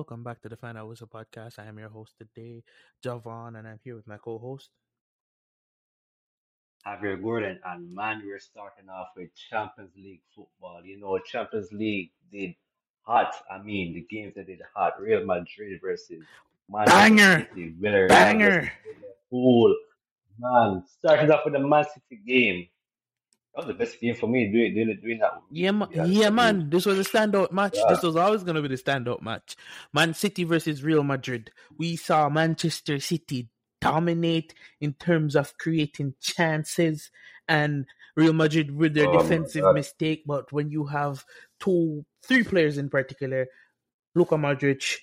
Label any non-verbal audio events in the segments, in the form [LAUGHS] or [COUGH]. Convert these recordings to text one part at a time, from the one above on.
Welcome back to the Final Whistle podcast. I am your host today, Javon, and I'm here with my co-host. Javier Gordon, and man, we're starting off with Champions League football. You know, Champions League did hot. I mean, the games that did hot. Real Madrid versus Manchester Banger! City, Villarreal Banger! versus Liverpool. Man, starting off with the Man City game. That was the best game for me doing doing, doing that. Yeah, ma- Yeah, yeah, man. This was a standout match. Yeah. This was always going to be the standout match. Man City versus Real Madrid. We saw Manchester City dominate in terms of creating chances, and Real Madrid with their Oh defensive mistake. But when you have two, three players in particular, Luka Modric,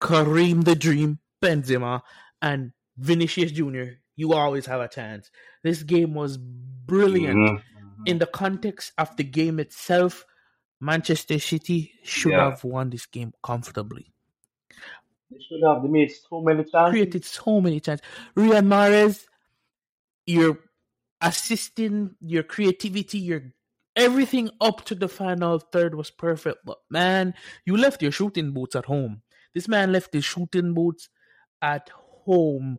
Karim the Dream, Benzema, and Vinicius Jr., you always have a chance. This game was brilliant Mhm. in the context of the game itself, Manchester City should Yeah. have won this game comfortably. They should have they made so many chances. Created so many chances. Riyad Mahrez, your assisting, your creativity, your everything up to the final third was perfect. But man, you left your shooting boots at home. This man left his shooting boots at home.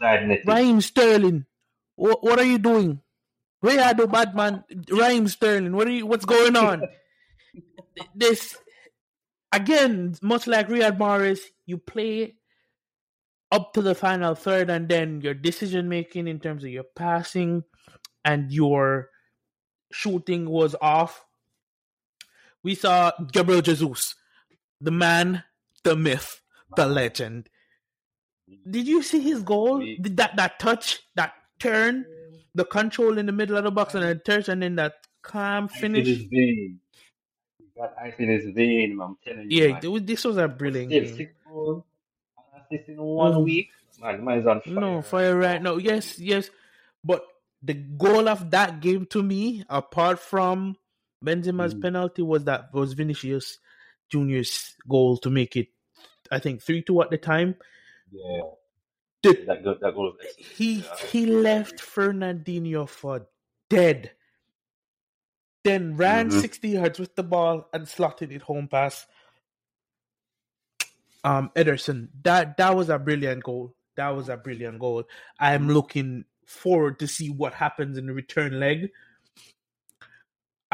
Side. Raheem Sterling, what, what are you doing? Where are the bad man? Raheem Sterling, what are you? What's going on? [LAUGHS] this again, much like Riyad Mahrez, you play up to the final third, and then your decision making in terms of your passing and your shooting was off. We saw Gabriel Jesus, the man, the myth, the legend. Did you see his goal? Did that that touch, that turn, the control in the middle of the box, and then touch, and then that calm Ice in finish? his vein. He got ice in his vein, I'm telling you. Yeah, man. this was a brilliant Still game. six goals, assist in one Mm. week. Man, man is on fire. No, fire right now. Yes, yes. But the goal of that game to me, apart from Benzema's Mm. penalty, was that was Vinicius Junior's goal to make it I think three two at the time. Yeah, The- that goes. That goes. he Yeah. he left Fernandinho for dead. Then ran Mhm. 60 yards with the ball and slotted it home pass. Um, Ederson, that that was a brilliant goal. That was a brilliant goal. I'm looking forward to see what happens in the return leg.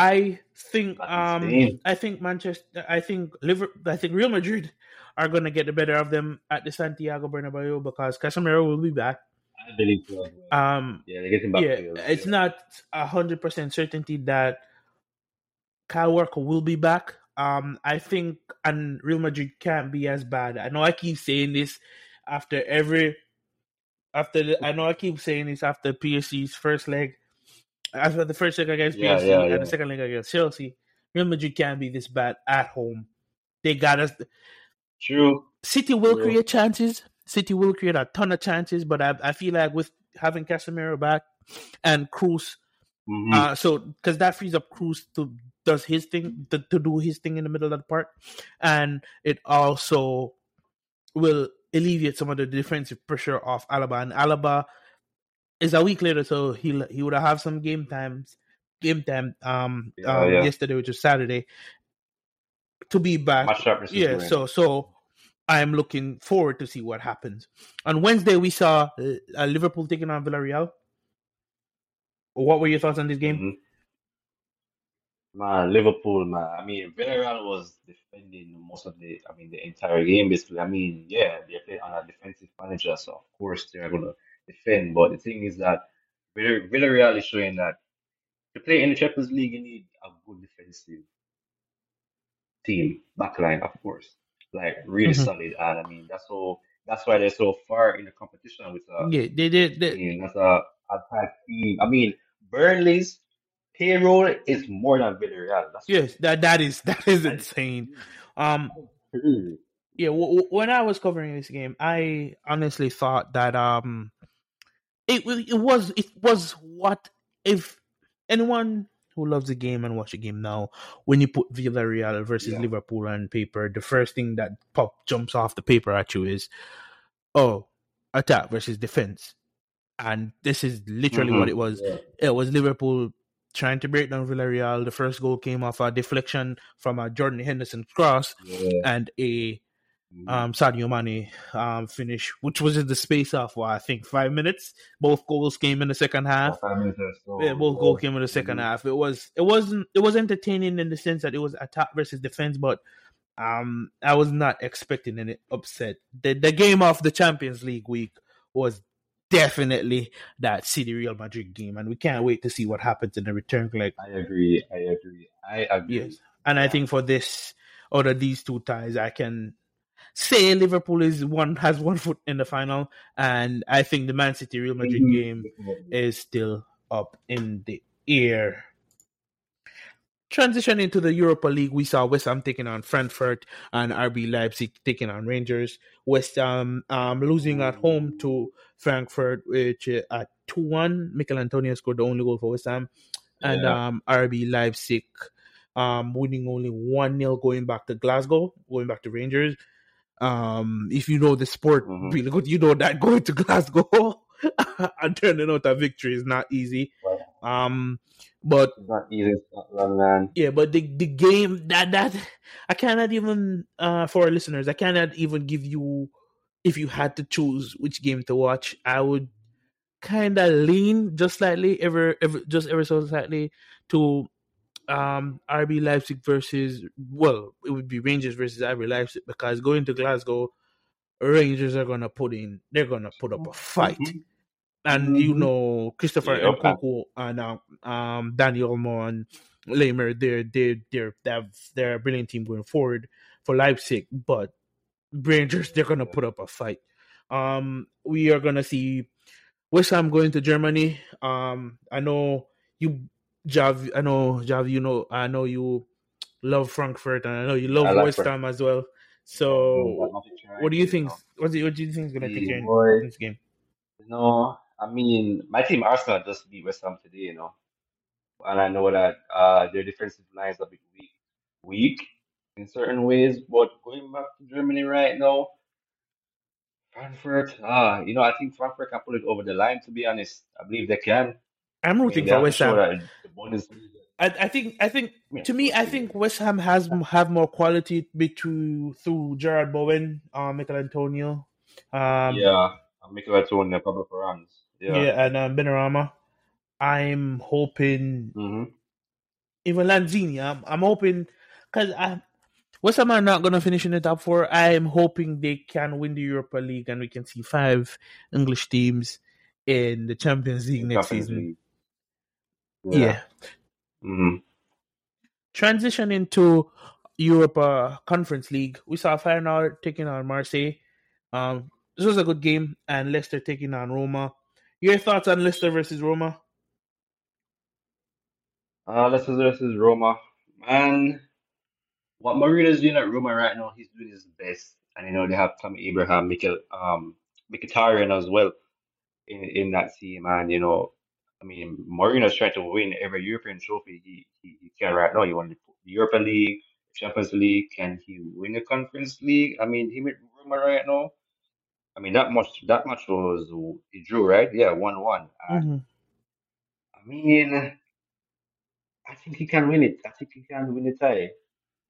I think um. I think Manchester I think Liverpool I think Real Madrid are gonna get the better of them at the Santiago Bernabeu because Casemiro will be back. I believe so. Um yeah, they get him back. yeah, to- it's not a hundred percent certainty that Kyle Walker will be back. Um, I think and Real Madrid can't be as bad. I know I keep saying this after every after the, I know I keep saying this after PSG's first leg, after the first leg against Yeah, PSG yeah, and yeah. the second leg against Chelsea. Real Madrid can't be this bad at home. They got us. True. City will Yeah. create chances. City will create a ton of chances, but I, I feel like with having Casemiro back and Kroos, Mhm. uh, so because that frees up Kroos to does his thing to, to do his thing in the middle of the park, and it also will alleviate some of the defensive pressure off Alaba. And Alaba is a week later, so he he would have some game times, game time. Um, Yeah, um yeah. yesterday, which was Saturday, to be back. Match sharpness is Yeah, so so I'm looking forward to see what happens. On Wednesday, we saw uh, Liverpool taking on Villarreal. What were your thoughts on this game? Mhm. Man, Liverpool, man. I mean, Villarreal was defending most of the, I mean, the entire game, basically. I mean, yeah, they play on a defensive manager, so of course they're going to defend. But the thing is that Vill- Villarreal is showing that to play in the Champions League, you need a good defensive team, backline, of course, like really Mhm. solid. And I mean, that's so, that's why they're so far in the competition with uh, Yeah, they did. I They, mean, that's a attack team. I mean, Burnley's payroll is more than Villarreal. That's yes, that [LAUGHS] that is that is insane. Um, yeah, w- w- when I was covering this game, I honestly thought that um, it it was it was what if anyone who loves the game and watch the game now, when you put Villarreal versus Yeah. Liverpool on paper, the first thing that pop jumps off the paper at you is, oh, attack versus defense, and this is literally Mhm. what it was. Yeah. It was Liverpool trying to break down Villarreal. The first goal came off a deflection from a Jordan Henderson cross Yeah. and a. um, Sadio Mane um, finish, which was in the space of well, I think five minutes. Both goals came in the second half. Minutes so. Yeah, both goals came in the 2nd Mhm. half. It was it wasn't it was entertaining in the sense that it was attack versus defense, but um I was not expecting any upset. The the game of the Champions League week was definitely that City Real Madrid game, and we can't wait to see what happens in the return leg. I agree. I agree. I agree. Yes, and I think for this out of these two ties, I can say Liverpool is one has one foot in the final, and I think the Man City Real Madrid Mhm. game is still up in the air. Transition into the Europa League, we saw West Ham taking on Frankfurt and RB Leipzig taking on Rangers. West Ham um, losing at home to Frankfurt, which uh, at 2 1. Michail Antonio scored the only goal for West Ham. And Yeah. um, RB Leipzig um, winning only 1 0 going back to Glasgow, going back to Rangers. Um, if you know the sport Mhm. really good, you know that [LAUGHS] going to Glasgow [LAUGHS] and turning out a victory is not easy. Right. Um, but It's not easy Scotland, man. yeah, but the the game that that I cannot even uh for our listeners, I cannot even give you if you had to choose which game to watch, I would kind of lean just slightly ever ever just ever so slightly to um RB Leipzig versus well, it would be Rangers versus RB Leipzig because going to Glasgow Rangers are gonna put in they're gonna put up a fight Mhm. and you Mhm. know Christopher Yep. Nkunku and um, um Daniel Olmo and Laimer, they're they they're they have they're a brilliant team going forward for Leipzig, but Rangers they're gonna put up a fight. Um, we are gonna see West Ham going to Germany. Um, I know you, Jav. I know Jav. You know, I know you love Frankfurt, and I know you love I West Ham as well. So, what do you think? What do you, what do you think is gonna take Yeah, in this game? No, I mean, my team Arsenal just beat West Ham today, you know, and I know that uh, their defensive line is a bit weak, weak in certain ways. But going back to Germany right now, Frankfurt, ah, you know, I think Frankfurt can pull it over the line. To be honest, I believe they can. I'm I mean, rooting they for West Ham. that. I, I think I think Yeah, to me I think West Ham has have more quality between through Jarrod Bowen, uh, Michail Antonio, um, yeah, I'm making that one the Pablo Fornals. yeah. Yeah. and um, Benrahma. I'm hoping hmm even Lanzini. I'm, I'm hoping because I West Ham are not gonna finish in the top four. I'm hoping they can win the Europa League and we can see five English teams in the Champions League next Champions season. League. Yeah. hmm transition into Europa Conference League, we saw Feyenoord taking on Marseille. Um, this was a good game, and Leicester taking on Roma. Your thoughts on Leicester versus Roma? Uh, this is Roma. Man, what Mourinho's doing at Roma right now, he's doing his best. And you know, they have Tommy Abraham, Mikel um Mkhitaryan as well in in that team. And you know, I mean, Mourinho's trying to win every European trophy he, he, he can right now. He won the Europa League, Champions League. Can he win the Conference League? I mean, he with Roma right now. I mean, that much that much was he drew, right? Yeah, one one. And Mm-hmm. I mean, I think he can win it. I think he can win the tie.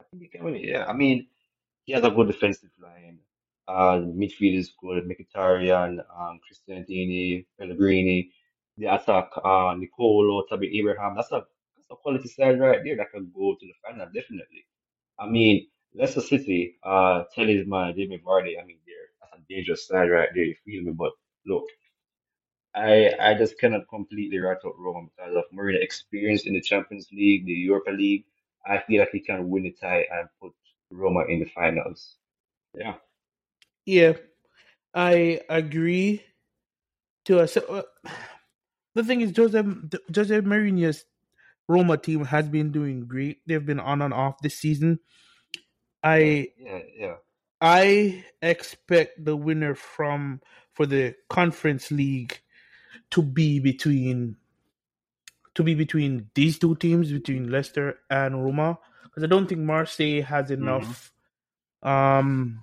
I think he can win it. Yeah, I mean, he has a good defensive line. Uh, midfield is good. Mkhitaryan, um, Christian Dini, Pellegrini. The attack, uh, Nicolo, Tammy Abraham. That's a that's a quality side right there that can go to the final definitely. I mean, Leicester City, uh, Talisman, Jamie Vardy. I mean, they're that's a dangerous side right there. You feel me? But look, I I just cannot completely write out Roma because of Mourinho experience in the Champions League, the Europa League. I feel like he can win the tie and put Roma in the finals. Yeah. Yeah, I agree. To a, so, uh, the thing is, Jose Jose Mourinho's Roma team has been doing great. They've been on and off this season. I Yeah, yeah. I expect the winner from for the conference league to be between to be between these two teams, between Leicester and Roma, because I don't think Marseille has enough. Um,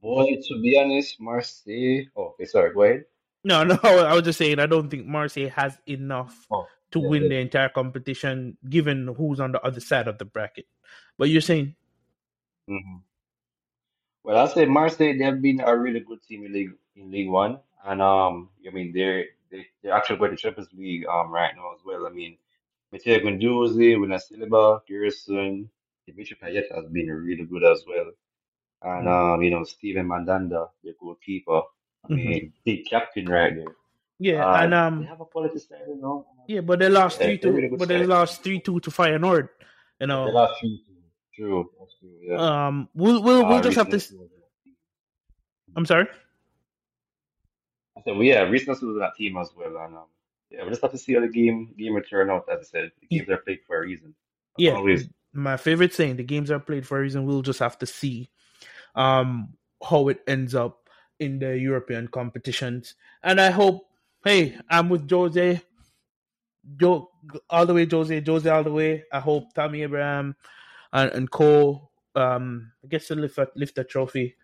Boy, to be honest, Marseille. Oh, okay, sorry. Go ahead. No, [LAUGHS] no, I was just saying I don't think Marseille has enough Oh, to yeah, win yeah. the entire competition, given who's on the other side of the bracket. But you're saying, hmm Well, I'll say Marseille, they've been a really good team in League in League One, and um, I mean they're they they're actually going to Champions League um right now as well. I mean, Mateo Guendouzi, William Saliba, Gerson, Dimitri Payet has been really good as well, and Mhm. um, you know Steven Mandanda, the goalkeeper. I Mhm. the captain right there. yeah, Uh, and they um, have a quality side, you know. yeah, but they lost Yeah, three two, really but they side. lost three two to Feyenoord. You They know, lost three two. True, that's true. Yeah. um, we'll we'll, we'll Uh, just have to. recently s- was in that team. I'm sorry. I said, well, yeah, recently was that team as well, and um, yeah, we just have to see how the game game will turn out. As I said, the games are played for a reason. As Yeah, always. my favorite saying: the games are played for a reason. We'll just have to see um how it ends up in the European competitions. And I hope, hey, I'm with Jose, Joe all the way, Jose, Jose all the way. I hope Tommy Abraham and, and Co um gets to lift a, lift a trophy.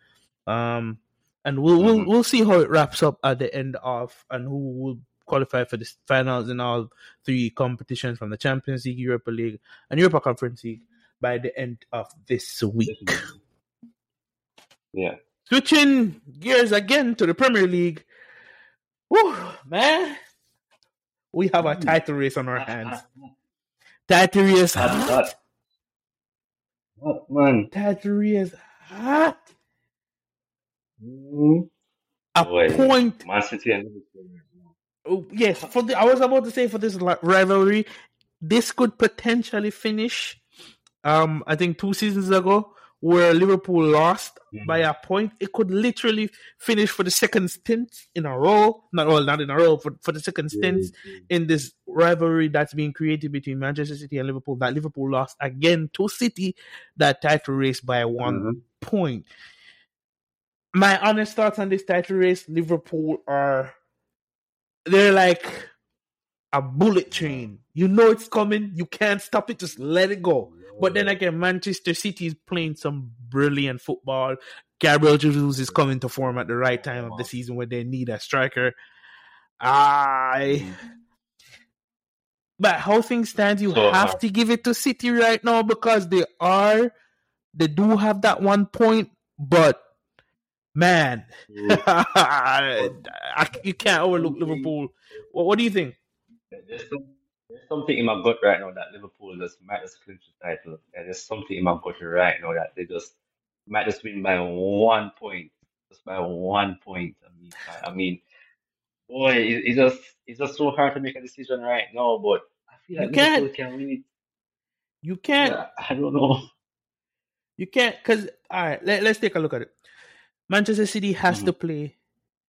Um and we'll we'll hmm we'll see how it wraps up at the end of and who will qualify for the finals in all three competitions from the Champions League, Europa League, and Europa Conference League by the end of this week. Yeah. Switching gears again to the Premier League. Whew, man, we have a title race on our [LAUGHS] hands. Title race hot, hot. man. Title race hot. Mm. A Boy, point. Man City and oh, Yes, for the, I was about to say for this rivalry, this could potentially finish. Um, I think two seasons ago, where Liverpool lost by Mhm. a point, it could literally finish for the second stint in a row. Not well, not in a row, for, for the second stint Yeah, yeah. in this rivalry that's being created between Manchester City and Liverpool. That Liverpool lost again to City, that title race by one Mhm. point. My honest thoughts on this title race: Liverpool are they're like a bullet train. You know it's coming. You can't stop it. Just let it go. But then again, Manchester City is playing some brilliant football. Gabriel Jesus is coming to form at the right time of the season where they need a striker. I, Mhm. but how things stand, you So, have uh, to give it to City right now because they are, they do have that one point. But man. [LAUGHS] I, you can't overlook Liverpool. What, what do you think? There's, something in my gut right now that Liverpool just might just clinch the title. And there's something in my gut right now that they just might just win by one point. Just by one point. I mean, I, I mean, boy, it, it's just it's just so hard to make a decision right now. But I feel like You can't. Liverpool can win it. You can't. Yeah, I don't know. You can't because all right. Let, let's take a look at it. Manchester City has Mhm. to play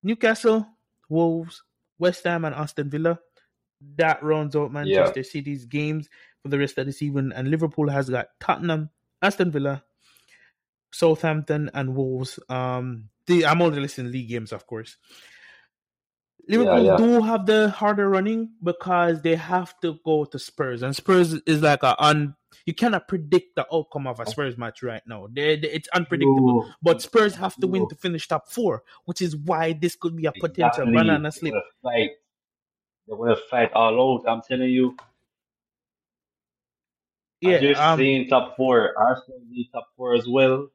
Newcastle, Wolves, West Ham, and Aston Villa. That rounds out Manchester City's games for the rest of the season. And Liverpool has got Tottenham, Aston Villa, Southampton, and Wolves. Um, the, I'm only listing league games, of course. Liverpool yeah. do have the harder running because they have to go to Spurs, and Spurs is like a un. You cannot predict the outcome of a Spurs match right now. They, they- it's unpredictable. True. But Spurs have to win to finish top four, which is why this could be a potential Exactly. banana slip. gonna They're gonna fight all out. I'm telling you. Yeah, I'm just um, saying top four. Arsenal need top four as well.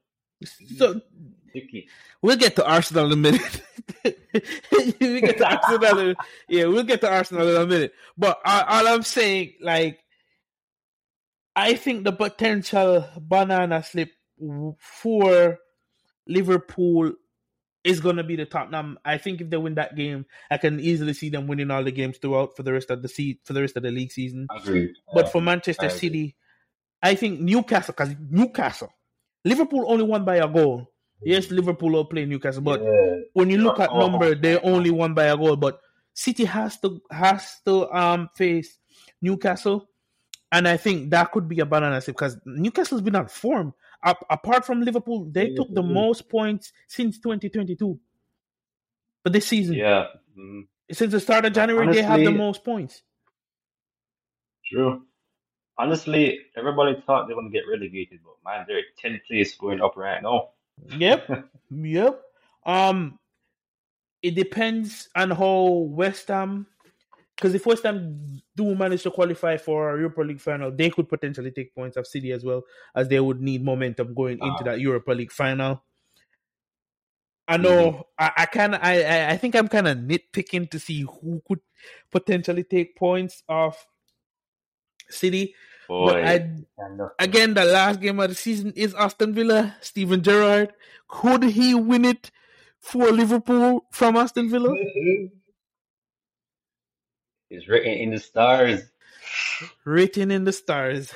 so we'll get to Arsenal in a minute. [LAUGHS] we get to Arsenal. In, yeah, we'll get to Arsenal in a minute. But all, all I'm saying, like, I think the potential banana slip for Liverpool is going to be the Tottenham. I think if they win that game, I can easily see them winning all the games throughout for the rest of the se- for the rest of the league season. Agreed. But for. Manchester I. City, I think Newcastle, because Newcastle, Liverpool only won by a goal. Yes, Liverpool will play Newcastle, but yeah. when you look at number, they only won by a goal. But City has to has to um face Newcastle, and I think that could be a banana slip because Newcastle's been on form. Up, apart from Liverpool, they Yeah, took the most points since 2022. But this season, Yeah. Mm, since the start of January, they have the most points. true. Honestly, everybody thought they were gonna get relegated, but man, they're 10th place going up right now. Yep, [LAUGHS] yep. Um, it depends on how West Ham. Because if West Ham do manage to qualify for a Europa League final, they could potentially take points of City as well, as they would need momentum going into Ah. that Europa League final. I know I, I kind of I, I I think I'm kind of nitpicking to see who could potentially take points off City, Boy, but I again, the last game of the season is Aston Villa. Steven Gerrard, could he win it for Liverpool from Aston Villa? It's written in the stars. Written in the stars,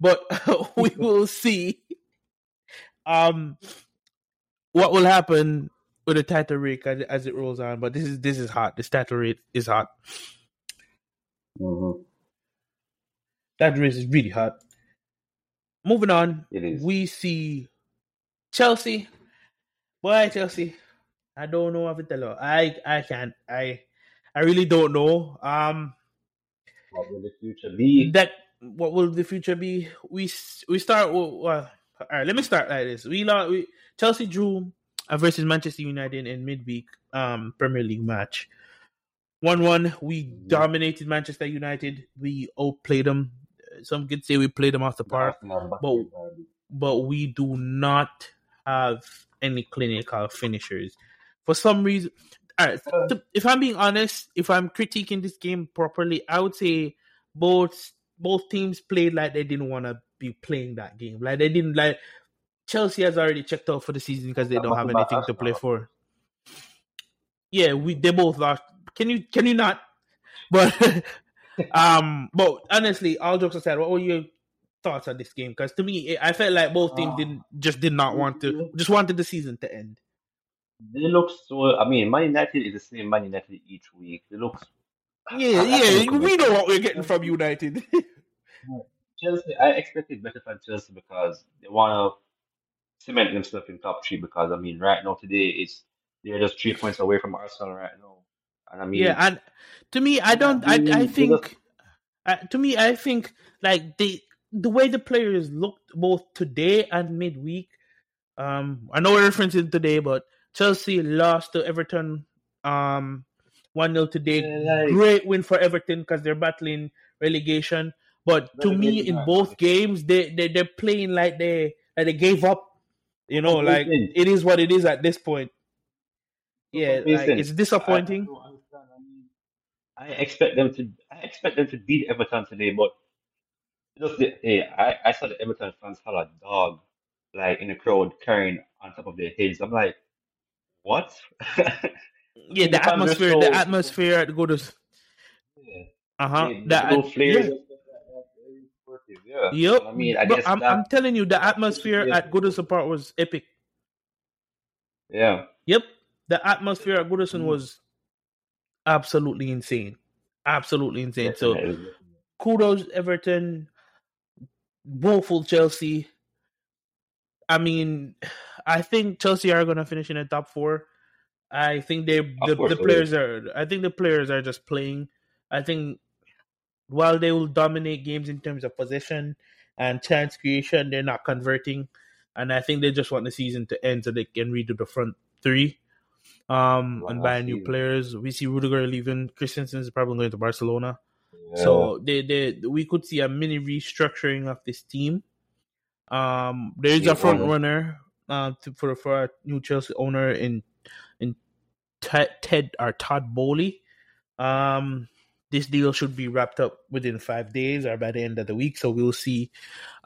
but [LAUGHS] we will see. Um, what will happen with the title rate as, as it rolls on? But this is this is hot. This title rate is hot. Mhm. That race is really hot. Moving on, It is. we see Chelsea. Boy, Chelsea. I don't know if to tell you. I I can't. I I really don't know. Um, What will the future be? that what will the future be? We we start. Well, uh, all right, let me start like this. We. We Chelsea drew versus Manchester United in midweek um Premier League match. One one. We Mhm. dominated Manchester United. We outplayed them. Some could say we played them off the park. But- but we do not have any clinical finishers. For some reason, all right, to- if I'm being honest, if I'm critiquing this game properly, I would say both both teams played like they didn't want to be playing that game. Like they didn't like Chelsea has already checked out for the season because they don't have anything to play for. Yeah, we they both lost. Can you can you not? [LAUGHS] But um, but honestly, all jokes aside, what were your thoughts on this game? Because to me, I felt like both teams Ah. didn't just did not want to, just wanted the season to end. They look so. I mean, Man United is the same Man United each week. They look. Yeah, I- I yeah, we know what we're getting from United. [LAUGHS] Chelsea. I expected better from Chelsea because they want to cement themselves in top three. Because I mean, right now today it's they're just three points away from Arsenal right now, and I mean, yeah, and to me, I don't. I I think. Uh, to me, I think like the the way the players looked both today and midweek. Um, I know we're referencing today, but Chelsea lost to Everton. Um, one 0 today. Yeah, like- Great win for Everton because they're battling relegation. But to me, in both games, they they they're playing like they like they gave up. You know, like it is what it is at this point. Yeah, like, it's disappointing. I. I, expect them to. I expect them to beat Everton today, but just the, hey, I, I saw the Everton fans have a dog like in the crowd carrying on top of their heads. I'm like, what? [LAUGHS] yeah, the atmosphere, the atmosphere at yeah. Uh huh. They- they That blow flares yeah. like that. Very sportive, Yeah. Yep. I mean, I But guess I'm, that. I'm telling you, the atmosphere Yeah. at Goodison Park was epic. yeah. Yep. The atmosphere at Goodison Mm. was absolutely insane. Absolutely insane. So kudos Everton, woeful Chelsea. I mean, I think Chelsea are gonna finish in the top four. I think they the, the players are I think the players are just playing. I think while they will dominate games in terms of possession and chance creation, they're not converting. And I think they just want the season to end so they can redo the front three. Um Well, and buy new players. We see Rudiger leaving. Christensen is probably going to Barcelona. Yeah. So they, they we could see a mini restructuring of this team. Um, there is a front runner uh, to, for for a new Chelsea owner in in Ted, Ted or Todd Boehly. Um, this deal should be wrapped up within five days or by the end of the week. So we'll see,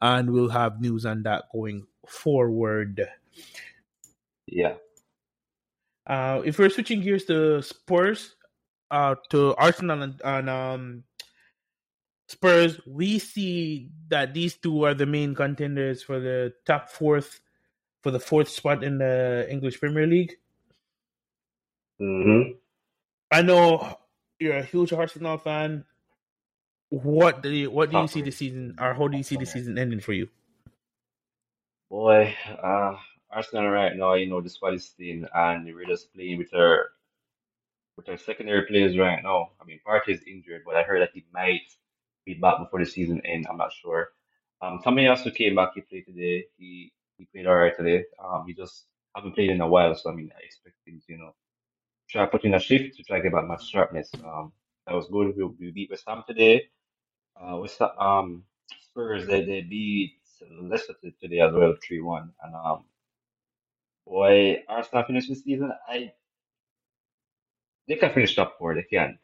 and we'll have news on that going forward. yeah. Uh, if we're switching gears to Spurs, uh, to Arsenal and, and um, Spurs, we see that these two are the main contenders for the top fourth, for the fourth spot in the English Premier League. Mm-hmm. I know you're a huge Arsenal fan. What do you, what do you see the season, or how do you see the season ending for you? Boy, uh, Arsenal right now, you know, the squad is thin and we're just playing with our with our secondary players right now. I mean, Partey is injured, but I heard that he might be back before the season end. I'm not sure. Um, Tommy also came back. He played today. He he played all right today. Um, he just haven't played in a while, so I mean, I expect him to, you know, try put in a shift to try to get back match sharpness. Um, that was good. We, we beat West Ham today. Uh, West Ham, um, Spurs they, they beat Leicester today as well, three one. And um, boy, Arsenal finished the season. I they can finish top four. They can.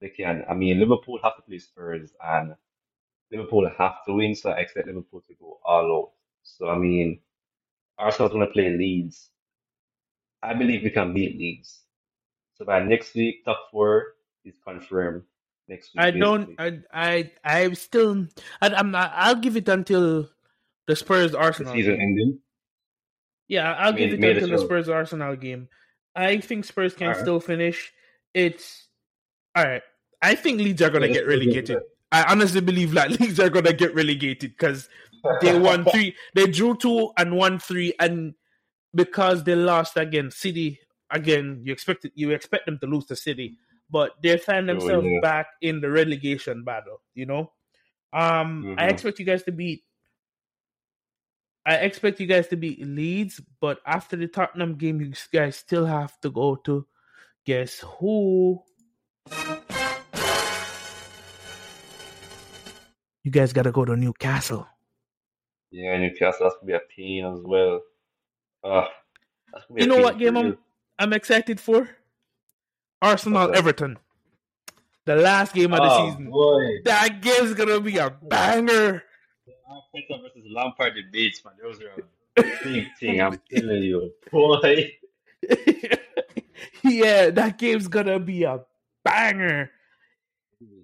They can. I mean, Liverpool have to play Spurs, and Liverpool have to win. So I expect Liverpool to go all out. So I mean, Arsenal's going to play Leeds. I believe we can beat Leeds. So by next week, top four is confirmed. Next week, I don't. basically. I I I'm still. I, I'm not. I'll give it until the Spurs The Arsenal. season game. ending. Yeah, I'll May- give it may the until the show. Spurs Arsenal game. I think Spurs can still finish. It's all right. I think Leeds are gonna Yeah, get the Spurs game, relegated. I honestly believe [LAUGHS] that Leeds are gonna get relegated because they won [LAUGHS] three. They drew two and won three, and because they lost against City again, you expect it, you expect them to lose to City, but they find Sure, themselves yeah. back in the relegation battle. You know, um, I Mhm. expect you guys to beat. I expect you guys to beat Leeds, but after the Tottenham game, you guys still have to go to guess who. You guys gotta go to Newcastle. Yeah, Newcastle that's gonna be a pain as well. Uh, that's gonna be You a know what game. I'm I'm excited for? Arsenal What's? Everton. The last game of the Oh season. boy, That game's gonna be a banger. Arteta versus Lampard debates, man. Those are a big thing. I'm telling you, boy. [LAUGHS] yeah, that game's gonna be a banger.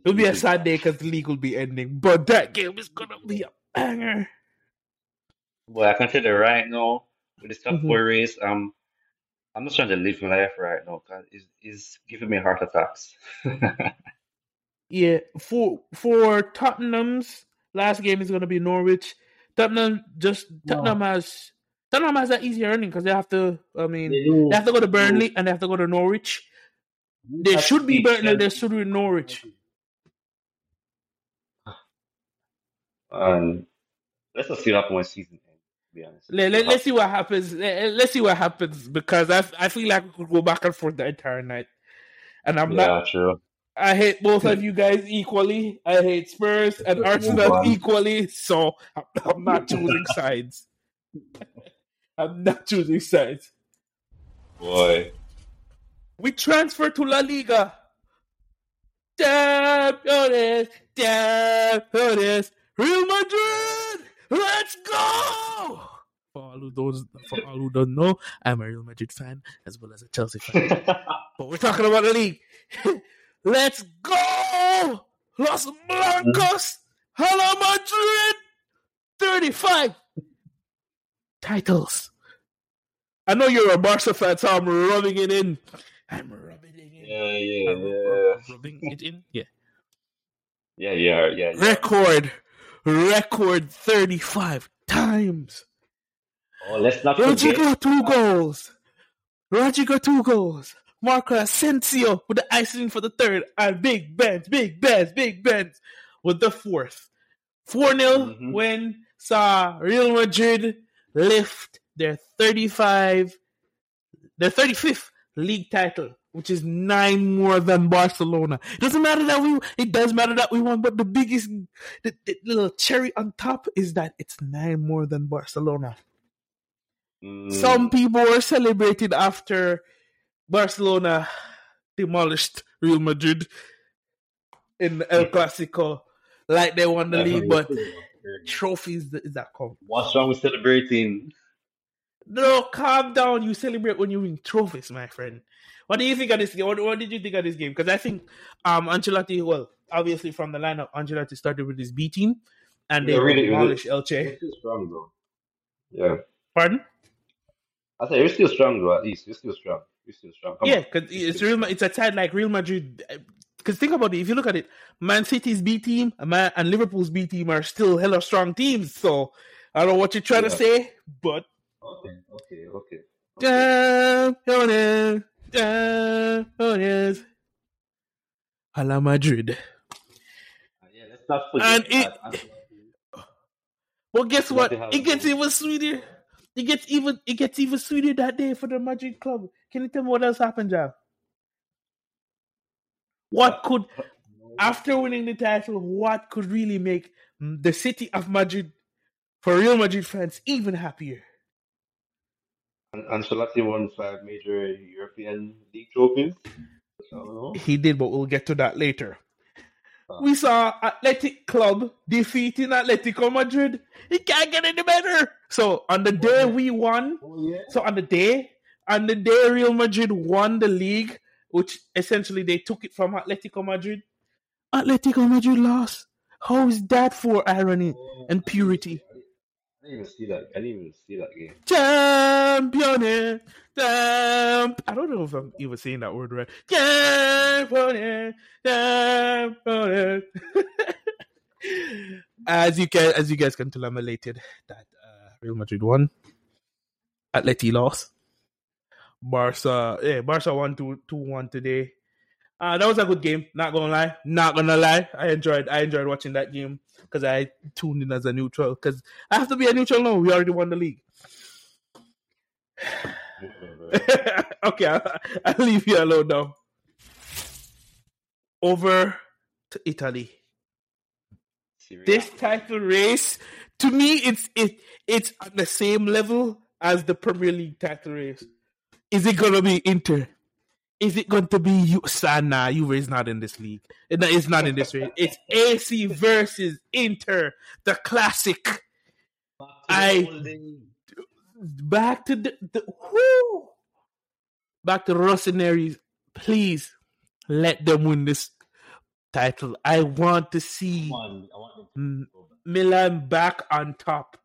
It'll be a sad day because the league will be ending, but that game is gonna be a banger. Boy, I can tell you right now, with this top four race, um, I'm just trying to live my life right now because it's, it's giving me heart attacks. [LAUGHS] Yeah, for for Tottenham's last game is gonna be Norwich. Tottenham just Tottenham has Tottenham has that easier running because they have to. I mean, do. they have to go to Burnley and they have to go to Norwich. They should be Burnley. They should be Norwich. And let's just see what happens when season ends. To be honest, Let, let, us see what happens. Let, let's see what happens because I I feel like we could go back and forth the entire night, and I'm yeah, not. true. I hate both of [LAUGHS] you guys equally. I hate Spurs and [LAUGHS] Arsenal equally. So I'm, I'm not [LAUGHS] choosing sides. I'm not choosing sides. Boy, We transfer to La Liga. Champions, champions, Real Madrid. Let's go. For all who don't, for all who don't know, I'm a Real Madrid fan as well as a Chelsea fan. [LAUGHS] but we're talking about the league. [LAUGHS] Let's go, Los Blancos. Hello, Madrid. Thirty-five titles. I know you're a Barca fan, so I'm rubbing it in. I'm rubbing it in. yeah, yeah, I'm yeah, rubbing it in. Yeah. yeah, yeah, yeah. yeah. Record, record 35 times. Oh, let's not forget. Rodrigo two goals. Rodrigo two goals. Marco Asensio with the icing for the third, and Big Benz, Big Benz, Big Benz with the fourth. 4 0 Mhm. win saw Real Madrid lift their 35, their 35th league title, which is nine more than Barcelona. It doesn't matter that we, it does matter that we won, but the biggest, the, the little cherry on top is that it's nine more than Barcelona. Mm, Some people were celebrating after Barcelona demolished Real Madrid in El Clasico, like they won the league, but trophies is that come. What's wrong with celebrating? No, calm down. You celebrate when you win trophies, my friend. What do you think of this game? What, what did you think of this game? Because I think um Ancelotti, well, obviously from the lineup, Ancelotti started with his B team, and they Yeah, really, demolished. Elche. Strong, though. Yeah. Pardon? I say you're still strong, though. At least you're still strong. You're still strong. Come Yeah, because it's real. It's a side like Real Madrid. Because think about it. If you look at it, Man City's B team and Liverpool's B team are still hella strong teams. So I don't know what you're trying to say, but Okay, okay, okay. champions, champions, a la Madrid. Uh, Yeah, let's not forget. And it- that Well, guess what? It gets even sweeter. It gets even. It gets even sweeter that day for the Madrid club. Can you tell me what else happened, Jav? What could after winning the title, what could really make the city of Madrid for Real Madrid fans even happier? Ancelotti won five major European league trophies. He did, but we'll get to that later. Ah. We saw Athletic Club defeating Atletico Madrid. It can't get any better. So on the day oh, we won, Oh, yeah. so on the day, on the day Real Madrid won the league, which essentially they took it from Atletico Madrid. Atletico Madrid lost. How is that for irony oh, and purity? I didn't even see that. I didn't even see that game. Champion, champ. I don't know if I'm even saying that word right. Champion, champion. [LAUGHS] as you can, as you guys can tell, I'm elated that uh, Real Madrid won. Atleti lost. Barca, yeah, Barca won two two one today. Uh, that was a good game. Not gonna lie, not gonna lie. I enjoyed I enjoyed watching that game because I tuned in as a neutral. Because I have to be a neutral now. We already won the league. [LAUGHS] okay, I'll, I'll leave you alone now. Over to Italy. Serie A. This title race, to me, it's it it's on the same level as the Premier League title race. Is it gonna be Inter? Is it going to be you? Sana, you is not in this league. It- It's not in this race. It's AC versus Inter, the classic. Back to I-. Back to the, the whoo! back to Rossoneri's. Please let them win this title. I want to see on, want to. Milan back on top.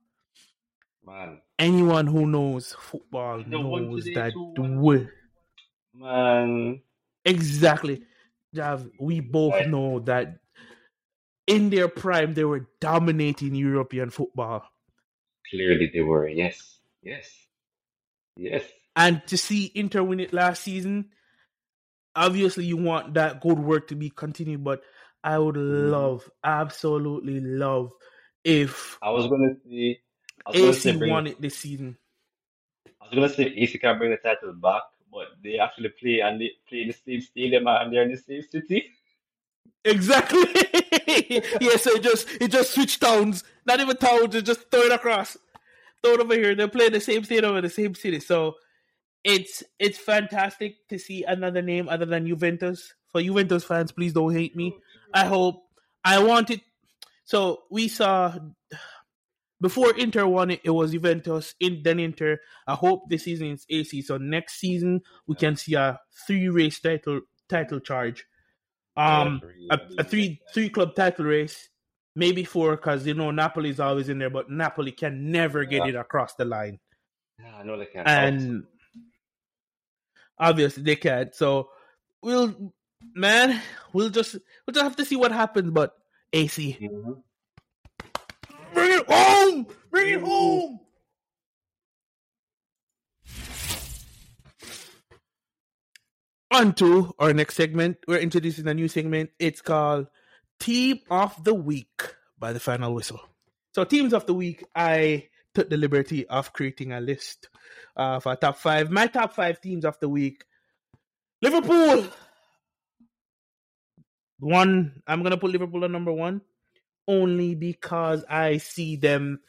Man, Anyone who knows football won knows that the way man. exactly. Jav, we both know that in their prime they were dominating European football. Clearly they were. Yes. Yes. Yes. And to see Inter win it last season, obviously you want that good work to be continued, but I would Mhm. love, absolutely love if I was gonna I was gonna say AC bring, won it this season. I was gonna say AC can bring the title back, but they actually play and they play in the same stadium and they're in the same city. Exactly. [LAUGHS] yeah, so it just it just switched towns. Not even towns, it just throw it across. Throw it over here. They're playing the same stadium in the same city. So it's it's fantastic to see another name other than Juventus. For Juventus fans, please don't hate me. I hope I want it. So we saw before Inter won it, it was Juventus, in then Inter. I hope this season it's AC. So next season we can see a three race title title charge. Um, a, a three three club title race, maybe four because you know Napoli is always in there, but Napoli can never get Yeah. it across the line, Yeah, I know they can't. and obviously they can't. So we'll, man, we'll just we'll just have to see what happens. But AC, Mhm. Bring it home. On to our next segment. We're introducing a new segment. It's called Team of the Week by the Final Whistle. So, Teams of the Week, I took the liberty of creating a list uh, for top five. My top five teams of the week Liverpool. One, I'm going to put Liverpool at number one only because I see them.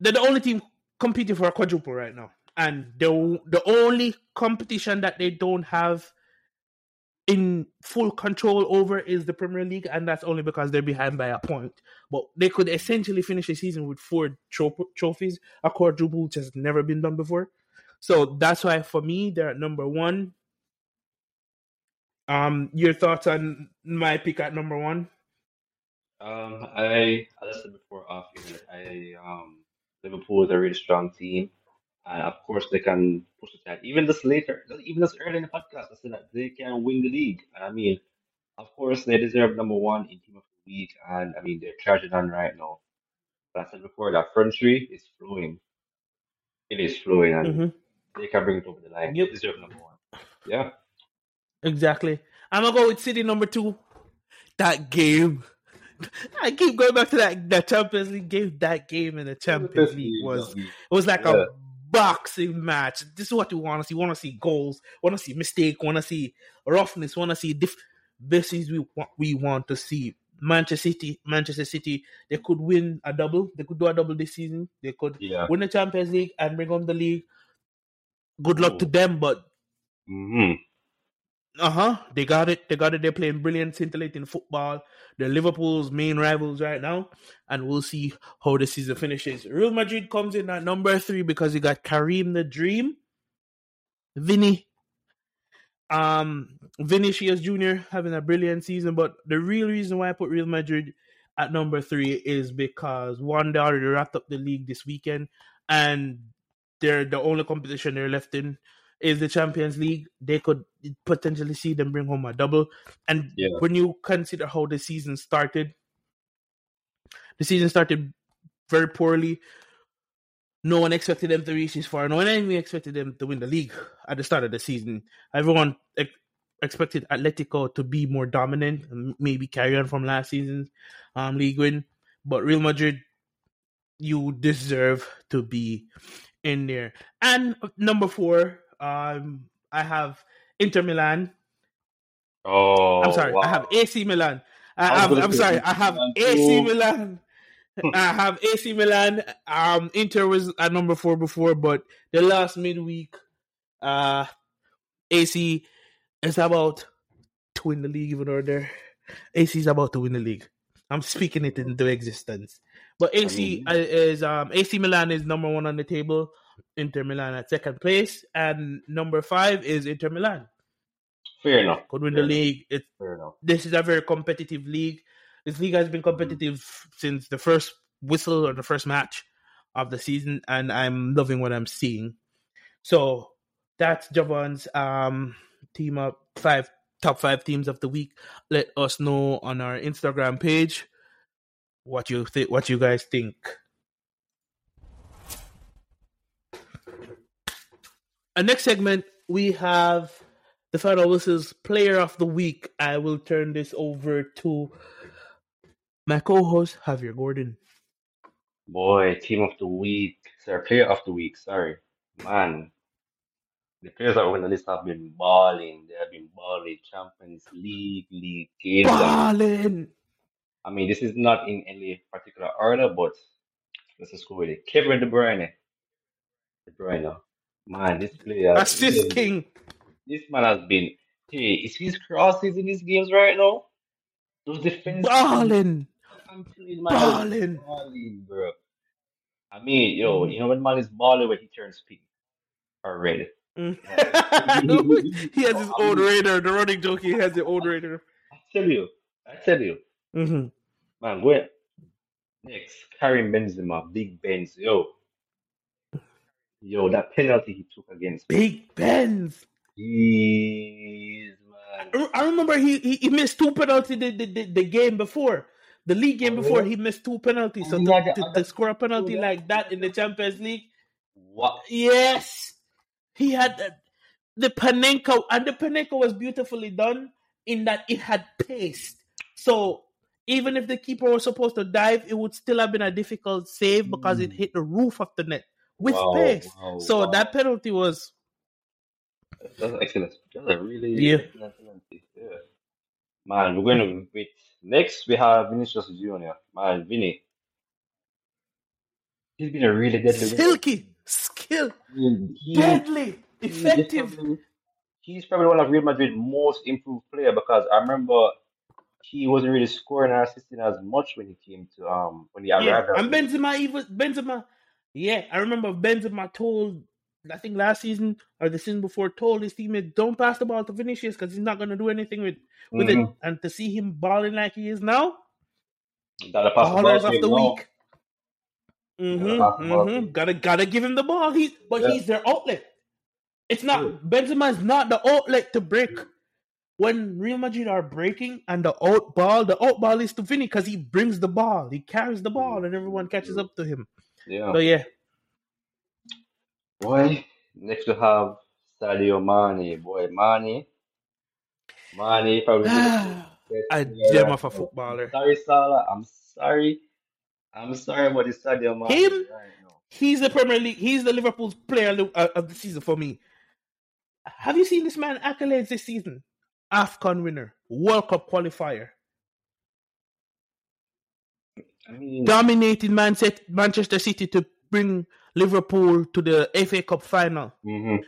They're the only team competing for a quadruple right now. And the the only competition that they don't have in full control over is the Premier League, and that's only because they're behind by a point. But they could essentially finish the season with four tro- trophies, a quadruple which has never been done before. So that's why, for me, they're at number one. Um, your thoughts on my pick at number one? Um, I I said before off here, I um Liverpool is a really strong team, and of course they can push the tide. Even this later, even this early in the podcast, I said that they can win the league. And I mean, of course they deserve number one in team of the week, and I mean they're charging on right now. But I said before that front three is flowing. It is flowing, and Mm-hmm. they can bring it over the line. Yep. They deserve number one. Yeah. Exactly. I'm gonna go with City number two. That game. [LAUGHS] I keep going back to that that Champions League game. That game in the Champions League was it was like Yeah. a boxing match. This is what you want to see. Want to see goals. Want to see mistake. Want to see roughness. Want to see diff- this is we want, we want to see. Manchester City, Manchester City, they could win a double. They could do a double this season. They could Yeah. win the Champions League and bring home the league. Good luck to them, but hmm uh huh, they got it. They got it. They're playing brilliant, scintillating football. They're Liverpool's main rivals right now, and we'll see how the season finishes. Real Madrid comes in at number three because you got Karim the Dream, Vinny, um, Vinny Vinicius Jr. having a brilliant season. But the real reason why I put Real Madrid at number three is because one, they already wrapped up the league this weekend, and they're the only competition they're left in is the Champions League. They could potentially see them bring home a double. And Yeah. when you consider how the season started, the season started very poorly. No one expected them to reach this far. No one even expected them to win the league at the start of the season. Everyone ex- expected Atletico to be more dominant and maybe carry on from last season's um, league win. But Real Madrid, you deserve to be in there. And number four, um, I have Inter Milan. Oh, I'm sorry, wow. I have AC Milan. I have, I'm sorry, I have Milan AC. Milan. I have AC [LAUGHS] Milan. Um, Inter was at number four before, but the last midweek, uh, AC is about to win the league, even they're AC is about to win the league. I'm speaking it into existence. But AC I mean- is um AC Milan is number one on the table. Inter Milan at second place, and number five is Inter Milan. Fair enough. Could win Fair the league. It, Fair enough. this is a very competitive league. This league has been competitive since the first whistle or the first match of the season, and I'm loving what I'm seeing. So that's Javon's um team up five top five teams of the week. Let us know on our Instagram page what you think what you guys think. Our next segment we have the final whistles player of the week. I will turn this over to my co-host Javier Gordon. Boy, team of the week. Sorry, player of the week. Sorry. Man. The players that were on the list have been balling. They have been balling. Champions League, league games. and- Ballin. I mean, this is not in any particular order, but let's just go with it. Kevin De Bruyne. De Bruyne. Man, this player. Assist king. This man has been. Hey, is his crosses in these games right now? Those defense. Ballin. I'm telling you, man, has been Ballin. balling, bro. I mean, yo, Mhm. you know when man is balling when he turns pink or red. Mm. [LAUGHS] [LAUGHS] he has his own radar. The running joke, he has his own radar. I tell you, I tell you, hmm man. Go ahead. Next, Karim Benzema, Big Benz, yo, yo, that penalty he took against Big Benz. Jeez, man. I remember he, he, he missed two penalties the, the, the, the game before. The league game before, he missed two penalties. So to, to, to score a penalty like that in the Champions League, What? Yes, he had the, the Panenka, and the Panenka was beautifully done in that it had pace. So even if the keeper was supposed to dive, it would still have been a difficult save because it Mm. hit the roof of the net with Wow, pace. wow, so wow. that penalty was That's excellent. That's a really Yeah. excellent penalty. Yeah. Man, we're going to wait. Next, we have Vinicius Junior. Man, Vinny. He's been a really deadly winner. silky, skill, he- deadly, he effective. probably- He's probably one of Real Madrid's most improved player because I remember he wasn't really scoring or assisting as much when he came to um when he arrived. Yeah, and Benzema even Benzema. Yeah, I remember Benzema told I think last season or the season before told his teammates don't pass the ball to Vinicius because he's not going to do anything with with it. Mhm. And to see him balling like he is now, the pass the ball of the week. Mm-hmm, Gotta pass the ball to mm-hmm. Gotta gotta give him the ball. He's but Yeah. he's their outlet. It's not Yeah. Benzema is not the outlet to break. When Real Madrid are breaking and the out ball, the out ball is to Vinny because he brings the ball, he carries the ball, and everyone catches up to him. Yeah. So yeah, Boy, next we have Sadio Mane. Boy, Mane. Mane probably the [SIGHS] best a player gem of a footballer. Sorry, Salah. I'm sorry. I'm sorry about this Sadio Mane Him? right. He's the Premier League. He's the Liverpool's player uh, of the season for me. Have you seen this man accolades this season? AFCON winner, World Cup qualifier, I mean, dominated Man Manchester City to bring Liverpool to the FA Cup final. mhm.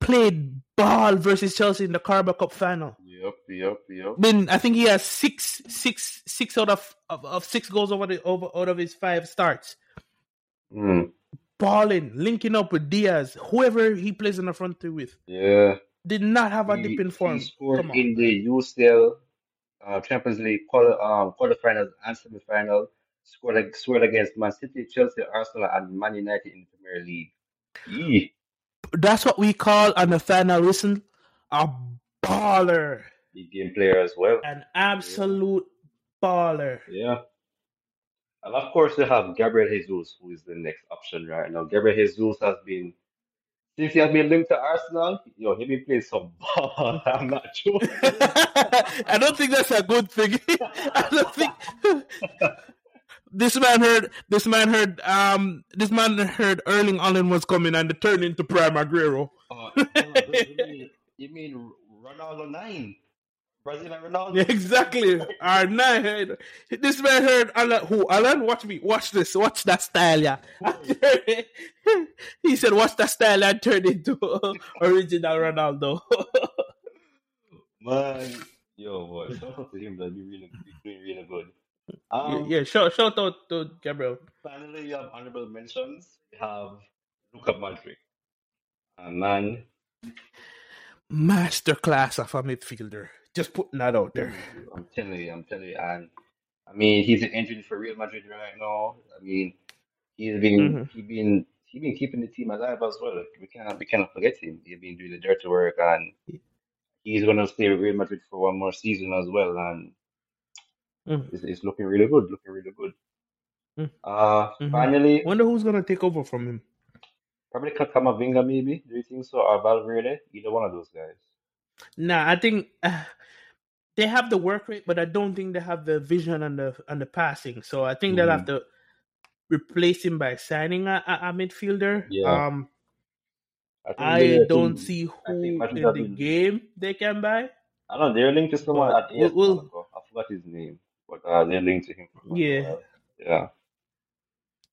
Played ball versus Chelsea in the Carabao Cup final. Yep, yep, yep. Then I think he has six, six, six out of of, of six goals over the over out of his five starts. Mm, Balling, linking up with Diaz, whoever he plays in the front three with, yeah. did not have a He, dip in form. he scored Come on. in the UCL uh, Champions League quarter, um, quarterfinals and semifinal. Scored, scored against Man City, Chelsea, Arsenal, and Man United in the Premier League. Yee. That's what we call on the final listen a baller, Big game player as well. an absolute baller. Yeah. And of course, they have Gabriel Jesus, who is the next option right now. Gabriel Jesus has been, since he has been linked to Arsenal, yo, he been playing some [LAUGHS] ball. I'm not sure. [LAUGHS] I don't think that's a good thing. [LAUGHS] I don't think this man heard this man heard um this man heard Erling Haaland was coming and turned into Prime Aguero. Uh, you, mean, Ronaldo 9? Brazilian Ronaldo? Yeah, exactly. Our nine. This man heard Haaland. Who Haaland? Watch me. Watch this. Watch that style, yeah. [LAUGHS] he said, "Watch that style," and turn into [LAUGHS] original Ronaldo. Man, yo, boy, shout out to him. That'd be really, doing really good. Um, yeah, shout shout out to Gabriel. Finally, you have honorable mentions. You have Luka Modric. And man, Masterclass of a midfielder. Just putting that out there. I'm telling you, I'm telling you, and I mean, he's an engine for Real Madrid right now. I mean, he's been Mhm. he been he been keeping the team alive as well. We cannot we cannot forget him. He's been doing the dirty work, and he's gonna stay with Real Madrid for one more season as well. And Mhm. it's, it's looking really good, looking really good. Mm. Uh, Mhm. finally, Wonder who's gonna take over from him. probably Kamavinga, maybe. Do you think so? Or Valverde? Either one of those guys. Nah, I think [SIGHS] uh, they have the work rate, but I don't think they have the vision and the and the passing. So I think they'll have to replace him by signing a, a, a midfielder. Yeah. Um, think I don't see I who in the been- game they can buy. I don't know. They're linked to someone But at AS we'll- Monaco. I forgot his name, but uh, they're linked to him. For quite a Yeah. Yeah.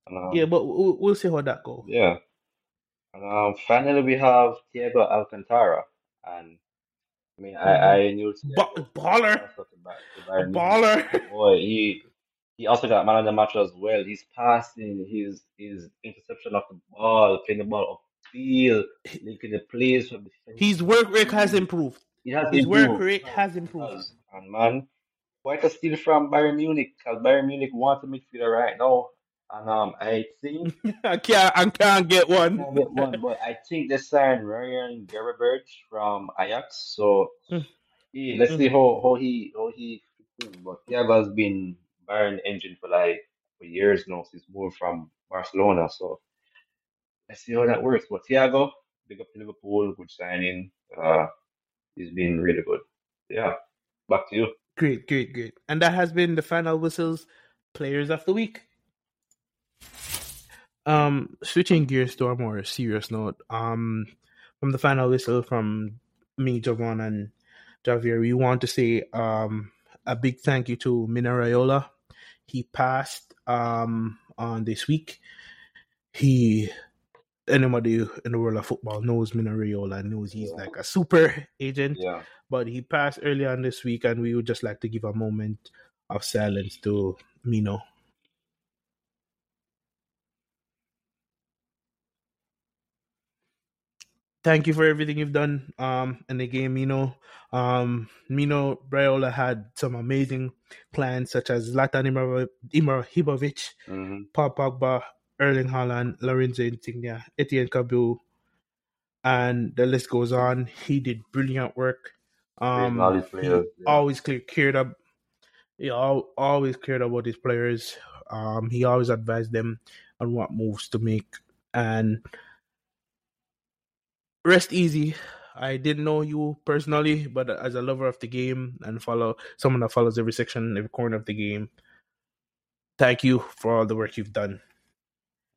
And, um, Yeah, but we'll, we'll see how that goes. Yeah. And um, finally, we have Thiago Alcantara, and I mean, I mm-hmm. I knew Ba- baller. also to Ba- to Bayern Munich. Baller. [LAUGHS] Boy, he he also got man of the match as well. His passing, his his interception of the ball, playing the ball upfield, linking the plays from the His work rate has mm-hmm. improved. It has His work rate has improved. And man, quite a steal from Bayern Munich because Bayern Munich wants a midfielder right now. And um, I think [LAUGHS] I can't, I can't get I one. can't get one, but I think they signed Ryan Gravenberch from Ajax. So Mm. yeah, let's see how, how he how he. But Thiago has been Bayern engine for like for years now since moved from Barcelona. So let's see how that works. But Thiago, big up to Liverpool, good signing. Uh, he's been really good. Yeah, back to you. Great, great, great. And that has been the final whistles players of the week. Um, switching gears to a more serious note. Um, from the final whistle from me, Javon, and Javier, we want to say um a big thank you to Mino Raiola. He passed um on this week. He anybody in the world of football knows Mino Raiola knows he's like a super agent Yeah, but he passed early on this week, and we would just like to give a moment of silence to Mino. Thank you for everything you've done um, in the game, Mino. Um, Mino Braiola had some amazing plans such as Ibrahimo- Ibrahimovic, mm-hmm. Paul Pogba, Erling Haaland, Lorenzo Insigne, Etienne Cabu, and the list goes on. He did brilliant work. Um, all he players. Yeah. always clear, cared up. He always cared about his players. Um, he always advised them on what moves to make. And rest easy. I didn't know you personally, but as a lover of the game and follow someone that follows every section, every corner of the game, thank you for all the work you've done.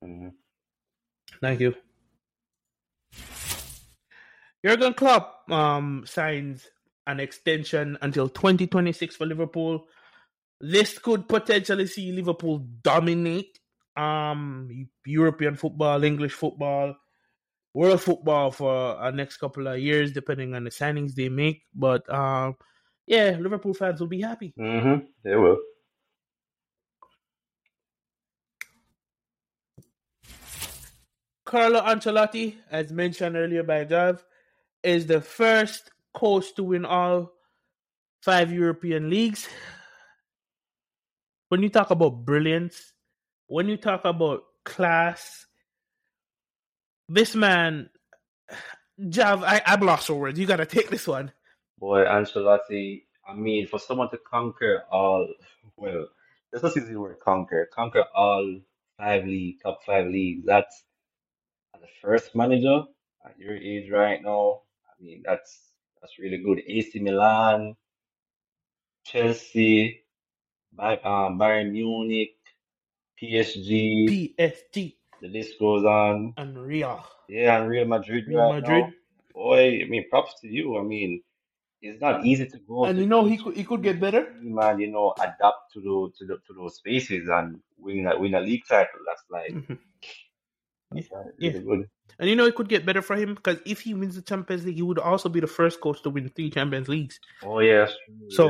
hmm Thank you. Jurgen Klopp um, signs an extension until 2026 for Liverpool. This could potentially see Liverpool dominate um, European football, English football, world football for a next couple of years, depending on the signings they make. But um, yeah, Liverpool fans will be happy. hmm They will. Carlo Ancelotti, as mentioned earlier by Gav, is the first coach to win all five European leagues. When you talk about brilliance, when you talk about class, this man, Jav, I, I'm lost for words. You got to take this one. Boy, Ancelotti, I mean, for someone to conquer all, well, let's not use the word conquer, conquer all five league, top five leagues, that's the first manager at your age right now. I mean, that's that's really good. AC Milan, Chelsea, um, Bayern Munich, PSG, PSG the list goes on. and Real. Yeah, and Real Madrid Real right Madrid. now. Boy, I mean, props to you. I mean, it's not easy to go And to you know he could he could get better. Man, you know adapt to the to the to those spaces and win a win a league title. That's like Mhm. [LAUGHS] that's like Yeah. good. And you know it could get better for him because if he wins the Champions League, he would also be the first coach to win three Champions Leagues. Oh yeah, true. So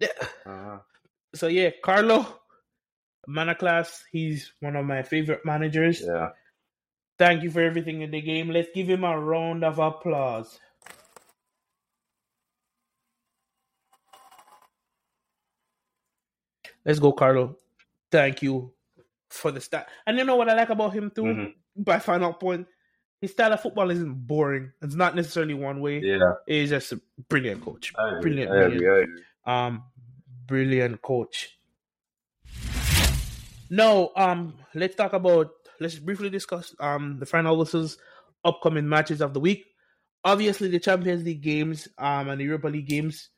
yeah. yeah. Uh-huh. So yeah, Carlo, man of class. He's one of my favorite managers. Yeah. Thank you for everything in the game. Let's give him a round of applause. Let's go, Carlo. Thank you for the start. And you know what I like about him too? Mhm. By final point, his style of football isn't boring. It's not necessarily one way. Yeah. He's just a brilliant coach. I. Brilliant, I brilliant. I. Um, brilliant coach. No, um, let's talk about. Let's briefly discuss um the final versus upcoming matches of the week. Obviously, the Champions League games um and the Europa League games.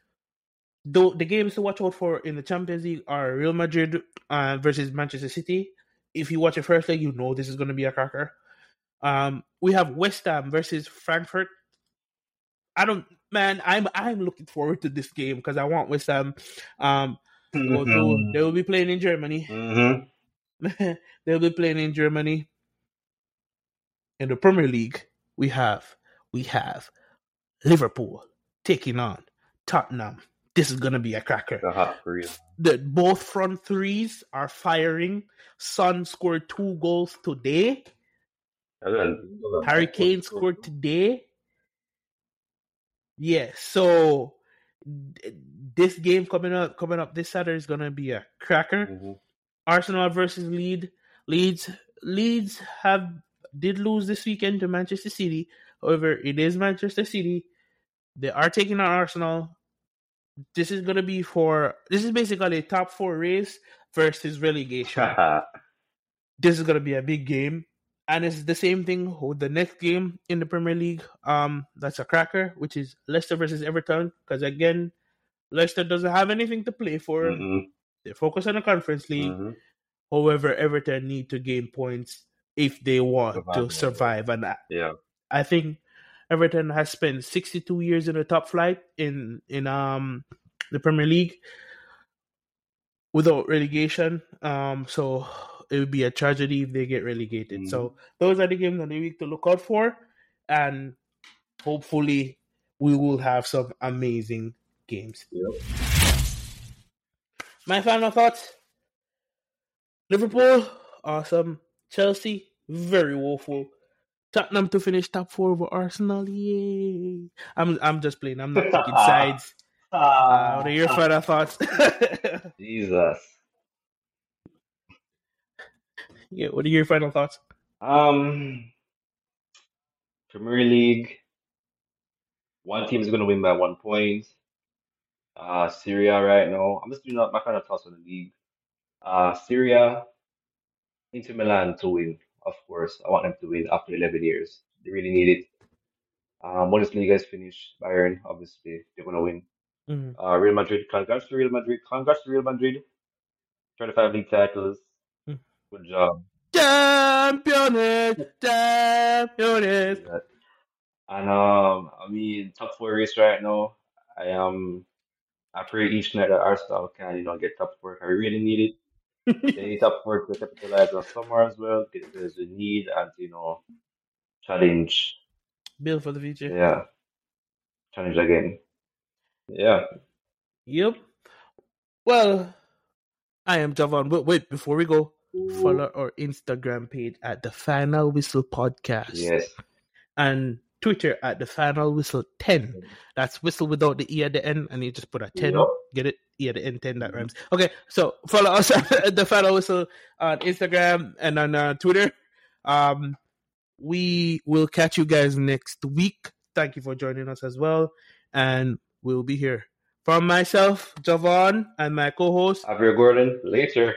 Though the games to watch out for in the Champions League are Real Madrid uh, versus Manchester City. If you watch it first leg, you know this is going to be a cracker. Um, we have West Ham versus Frankfurt. I don't, man. I'm I'm looking forward to this game because I want West Ham. Um, go through. They will be playing in Germany. Mhm. [LAUGHS] They'll be playing in Germany. In the Premier League, we have we have Liverpool taking on Tottenham. This is gonna be a cracker. The hot Korea. The both front threes are firing. Son scored two goals today. Harry Kane scored today. Yeah, so this game coming up coming up this Saturday is gonna be a cracker. Mhm. Arsenal versus Leeds. Leeds Leeds have did lose this weekend to Manchester City. However, it is Manchester City. They are taking on Arsenal. This is gonna be for this is basically a top four race versus relegation. [LAUGHS] this is gonna be a big game. And it's the same thing with the next game in the Premier League. Um, that's a cracker, which is Leicester versus Everton. Because again, Leicester doesn't have anything to play for. Mhm. They focus on the Conference League. Mhm. However, Everton need to gain points if they want Survive, to survive. And I, Yeah. I think Everton has spent 62 years in the top flight in in um the Premier League without relegation. Um, so it would be a tragedy if they get relegated. Mhm. So those are the games of the week to look out for, and hopefully we will have some amazing games. Yep. My final thoughts: Liverpool, awesome. Chelsea, very woeful. Tottenham to finish top four over Arsenal. Yay! I'm I'm just playing. I'm not picking [LAUGHS] sides. Uh, what are your final thoughts? [LAUGHS] Jesus. yeah, what are your final thoughts? Um, Premier League. One team is going to win by one point. Uh, Serie A right now. I'm just doing my kind of thoughts on the league. Uh, Serie A, Inter Milan to win, of course. I want them to win after 11 years. They really need it. Um, Bundesliga is finished. Bayern, obviously, they're going to win. Mhm. Uh, Real Madrid, congrats to Real Madrid. Congrats to Real Madrid. 35 league titles. Mm. Good job. Champions, champions. And um, I mean, top four race right now. I am. I pray each night that Arsenal can, you know, get top four. I really need it. they need top four to capitalize on summer as well because we need and you know challenge. Build for the future. Yeah, challenge again. Yeah. Yep. Well, I am Javon. But wait, before we go, follow our Instagram page at the Final Whistle Podcast. Yes. And Twitter at the Final Whistle 10. That's whistle without the E at the end, and you just put a 10. Yep. Get it? E at the end, 10, that rhymes. Okay, so follow us [LAUGHS] at the Final Whistle on Instagram and on uh, Twitter. Um, we will catch you guys next week. Thank you for joining us as well. And we'll be here. From myself, Javon, and my co host, Javier Gordon, later.